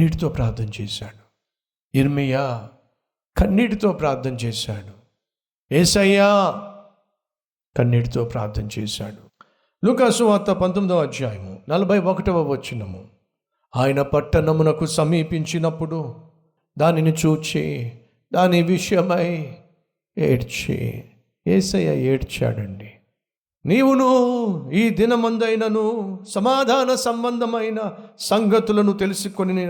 కన్నీటితో ప్రార్థన చేశాడు. ఇర్మియా కన్నీటితో ప్రార్థన చేశాడు. ఏసయ్యా కన్నీటితో ప్రార్థన చేశాడు. లూకాసు వార్త పంతొమ్మిదవ అధ్యాయము నలభై ఒకటవ వచ్చినము ఆయన పట్టణమునకు సమీపించినప్పుడు దానిని చూచి దాని విషయమై ఏడ్చి ఏసయ్య ఏడ్చాడండి. నీవును ఈ దినమందైనను సమాధాన సంబంధమైన సంగతులను తెలుసుకొని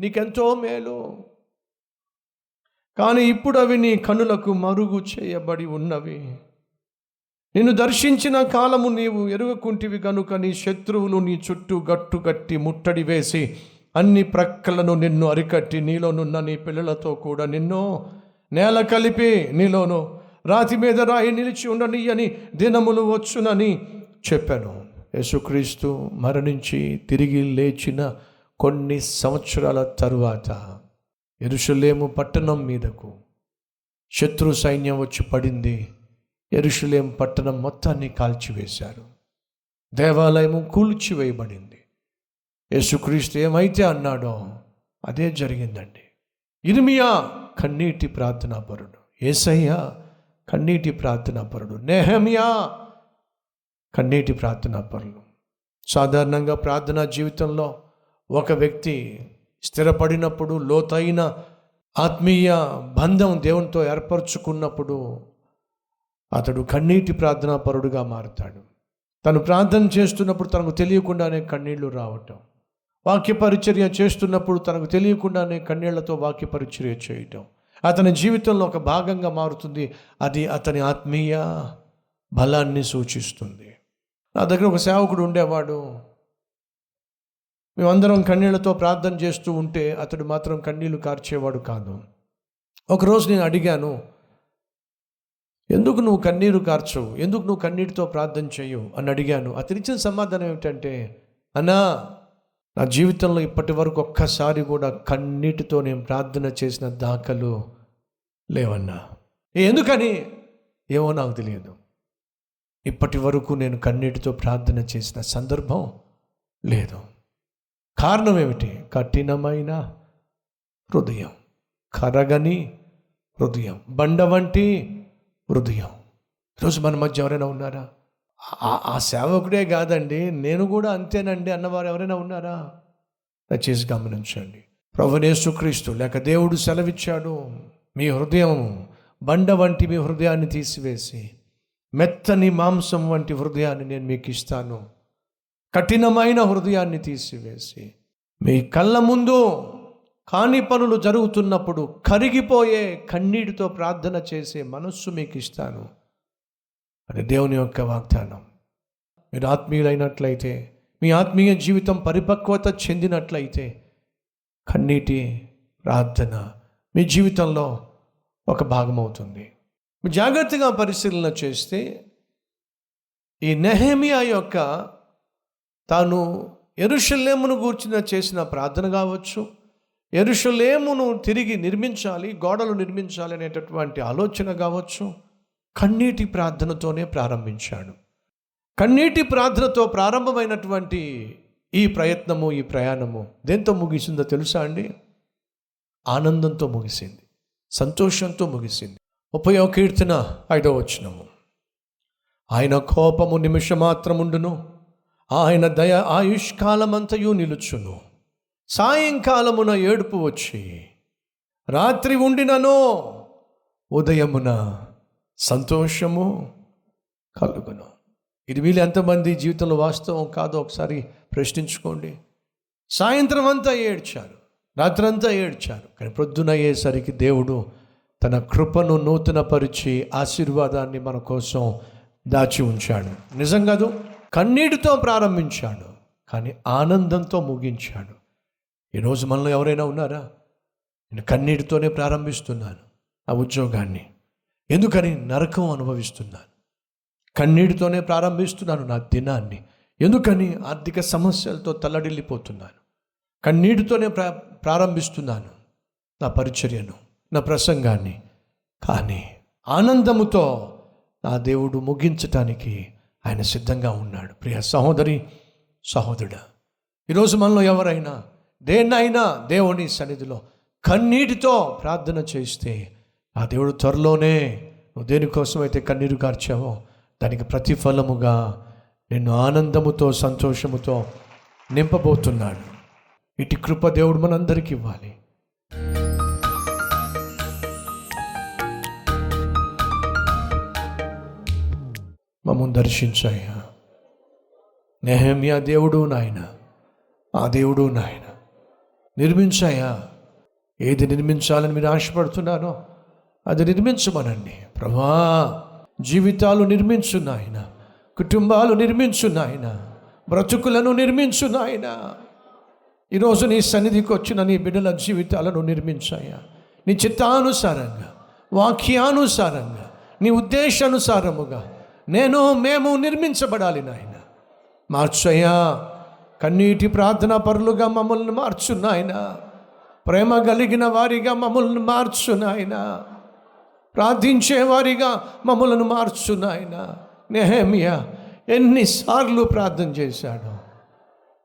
నీకెంతో మేలు. కానీ ఇప్పుడు అవి నీ కనులకు మరుగు చేయబడి ఉన్నవి. నిన్ను దర్శించిన కాలము నీవు ఎరుగకుంటివి కనుక నీ శత్రువులు నీ చుట్టూ గట్టు కట్టి ముట్టడి వేసి అన్ని ప్రక్కలను నిన్ను అరికట్టి నీలోనున్న నీ పిల్లలతో కూడా నిన్ను నేల కలిపి నీలోను రాతి మీద రాయి నిలిచి ఉండని అని దినములు వచ్చునని చెప్పాను. యేసుక్రీస్తు మరణించి తిరిగి లేచిన కొన్ని సంవత్సరాల తరువాత ఎరుషులేము పట్టణం మీదకు శత్రు సైన్యం వచ్చి పడింది. ఎరుషులేం పట్టణం మొత్తాన్ని కాల్చివేశారు. దేవాలయము కూల్చివేయబడింది. యేసుక్రీస్తు ఏమైతే అన్నాడో అదే జరిగిందండి. ఇర్మియా కన్నీటి ప్రార్థనాపరుడు ఏసయ్యా కన్నీటి ప్రార్థనాపరుడు నెహమియా కన్నీటి ప్రార్థనాపరులు సాధారణంగా ప్రార్థనా జీవితంలో ఒక వ్యక్తి స్థిరపడినప్పుడు లోతైన ఆత్మీయ బంధం దేవునితో ఏర్పరచుకున్నప్పుడు అతడు కన్నీటి ప్రార్థనాపరుడుగా మారుతాడు. తను ప్రార్థన చేస్తున్నప్పుడు తనకు తెలియకుండానే కన్నీళ్ళు రావటం. వాక్య పరిచర్య చేస్తున్నప్పుడు తనకు తెలియకుండానే కన్నీళ్ళతో వాక్య పరిచర్య చేయటం. అతని జీవితంలో ఒక భాగంగా మారుతుంది. అది అతని ఆత్మీయ బలాన్ని సూచిస్తుంది. నా దగ్గర ఒక సేవకుడు ఉండేవాడు. మేమందరం కన్నీళ్ళతో ప్రార్థన చేస్తూ ఉంటే అతడు మాత్రం కన్నీళ్ళు కార్చేవాడు కాదు. ఒకరోజు నేను అడిగాను ఎందుకు నువ్వు కన్నీరు కార్చవు? ఎందుకు నువ్వు కన్నీటితో ప్రార్థన చేయవు? అని అడిగాను. అతనిచ్చిన సమాధానం ఏమిటంటే అన్నా నా జీవితంలో ఇప్పటి వరకు ఒక్కసారి కూడా కన్నీటితో నేను ప్రార్థన చేసిన దాఖలు లేవన్నా. ఎందుకని? ఏమో నాకు తెలియదు. ఇప్పటి వరకు నేను కన్నీటితో ప్రార్థన చేసిన సందర్భం లేదు. కారణం ఏమిటి? కఠినమైన హృదయం. కరగని హృదయం. బండ వంటి హృదయం. ఈరోజు మన మధ్య ఎవరైనా ఉన్నారా? ఆ- సేవకుడే కాదండి నేను కూడా అంతేనండి అన్నవారు ఎవరైనా ఉన్నారా? దయచేసి గమనించండి. ప్రభునేసుక్రీస్తు లేక దేవుడు సెలవిచ్చాడు మీ హృదయం బండ వంటి మీ హృదయాన్ని తీసివేసి మెత్తని మాంసం వంటి హృదయాన్ని నేను మీకు ఇస్తాను. కఠినమైన హృదయాన్ని తీసివేసి మీ కళ్ళ ముందు కాని పనులు జరుగుతున్నప్పుడు కరిగిపోయే కన్నీటితో ప్రార్థన చేసే మనస్సు మీకు ఇస్తాను. అది దేవుని యొక్క వాగ్దానం. మీరు ఆత్మీయులైనట్లయితే మీ ఆత్మీయ జీవితం పరిపక్వత చెందినట్లయితే కన్నీటి ప్రార్థన మీ జీవితంలో ఒక భాగం అవుతుంది జాగ్రత్తగా పరిశీలన చేస్తే ఈ నెహమియా యొక్క తాను ఎరుషలేమును గూర్చిన చేసిన ప్రార్థన కావచ్చు ఎరుషలేమును తిరిగి నిర్మించాలి గోడలు నిర్మించాలి అనేటటువంటి ఆలోచన కావచ్చు కన్నీటి ప్రార్థనతోనే ప్రారంభించాడు. కన్నీటి ప్రార్థనతో ప్రారంభమైనటువంటి ఈ ప్రయత్నము ఈ ప్రయాణము దేంతో ముగిసిందో తెలుసా అండి? ఆనందంతో ముగిసింది సంతోషంతో ముగిసింది. ముప్పయో కీర్తన ఐదో వచ్చినము ఆయన కోపము నిమిషమాత్రముండును ఆయన దయ ఆయుష్కాలమంతయు నిలుచును. సాయంకాలమున ఏడుపు వచ్చి రాత్రి ఉండినను ఉదయమున సంతోషము కలుగును. ఇది వీళ్ళు ఎంతమంది జీవితంలో వాస్తవం కాదో ఒకసారి ప్రశ్నించుకోండి. సాయంత్రం అంతా ఏడ్చారు రాత్రంతా ఏడ్చారు కానీ ప్రొద్దున అయ్యేసరికి దేవుడు తన కృపను నూతనపరిచి ఆశీర్వాదాన్ని మన కోసం దాచి ఉంచాడు. నిజం కాదు కన్నీటితో ప్రారంభించాడు కానీ ఆనందంతో ముగించాడు. ఈరోజు మనలో ఎవరైనా ఉన్నారా? నేను కన్నీటితోనే ప్రారంభిస్తున్నాను ఆ ఉద్యోగాన్ని. ఎందుకని నరకం అనుభవిస్తున్నాను? కన్నీటితోనే ప్రారంభిస్తున్నాను నా దినాన్ని. ఎందుకని ఆర్థిక సమస్యలతో తల్లడిల్లిపోతున్నాను? కన్నీటితోనే ప్రా ప్రారంభిస్తున్నాను నా పరిచర్యను నా ప్రసంగాన్ని. కానీ ఆనందముతో నా దేవుడు ముగించటానికి ఆయన సిద్ధంగా ఉన్నాడు. ప్రియ సహోదరి సహోదరుడా ఈరోజు మనలో ఎవరైనా దేన్నైనా దేవుని సన్నిధిలో కన్నీటితో ప్రార్థన చేస్తే ఆ దేవుడు త్వరలోనే నువ్వు దేనికోసమైతే కన్నీరు కార్చావో దానికి ప్రతిఫలముగా నిన్ను ఆనందముతో సంతోషముతో నింపబోతున్నాడు. ఇటు కృప దేవుడు మనందరికీ ఇవ్వాలి. మమ్మల్ని దర్శించాయా నెహమ్యా దేవుడు నాయన ఆ దేవుడు నాయన నిర్మించాయా ఏది నిర్మించాలని మీరు ఆశపడుతున్నానో అది నిర్మించమనండి. ప్రభా జీవితాలు నిర్మించు నాయన కుటుంబాలు నిర్మించు నాయన బ్రతుకులను నిర్మించు నాయన. ఈరోజు నీ సన్నిధికి వచ్చిన నీ బిడ్డల జీవితాలను నిర్మించాయా? నీ చిత్తానుసారంగా వాక్యానుసారంగా నీ ఉద్దేశానుసారముగా నేను మేము నిర్మించబడాలి నాయన. మార్చయ్యా కన్నీటి ప్రార్థన పరులుగా మమ్మల్ని మార్చు నాయన. ప్రేమ కలిగిన వారిగా మమ్మల్ని మార్చు నాయన. ప్రార్థించేవారిగా మమ్మలను మార్చున్నాయన మార్చు నెహమియా ఎన్నిసార్లు ప్రార్థన చేశాడు.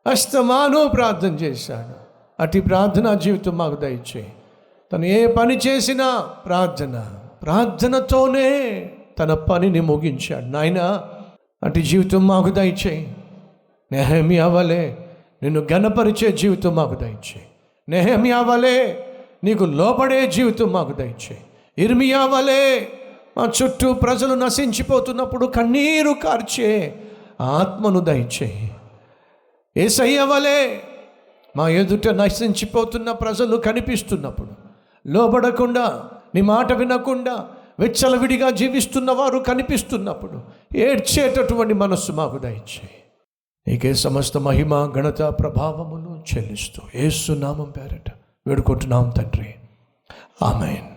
అస్తమానో ప్రార్థన చేశాడు. అటు ప్రార్థనా జీవితం మాకు దయచేయి తను ఏ పని చేసినా ప్రార్థన ప్రార్థనతోనే తన పనిని ముగించాడు. నాయన అటు జీవితం మాకు దయచేయి నెహమి అవ్వలే నిన్ను గణపరిచే జీవితం మాకు దయచేయి నెహమి అవ్వలే నీకు లోపడే జీవితం మాకు దయచేయి ఇర్మియా వలే మా చుట్టూ ప్రజలు నశించిపోతున్నప్పుడు కన్నీరు కార్చే ఆత్మను దయచేయి ఏసయ్య వలే మా ఎదుట నశించిపోతున్న ప్రజలు కనిపిస్తున్నప్పుడు లోబడకుండా నీ మాట వినకుండా వెచ్చలవిడిగా జీవిస్తున్న వారు కనిపిస్తున్నప్పుడు ఏడ్చేటటువంటి మనస్సు మాకు దయచేయి నీకే సమస్త మహిమ ఘనత ప్రభావమును చెల్లిస్తూ ఏసునామం పేరట వేడుకుంటున్నాం తండ్రి. ఆమెన్.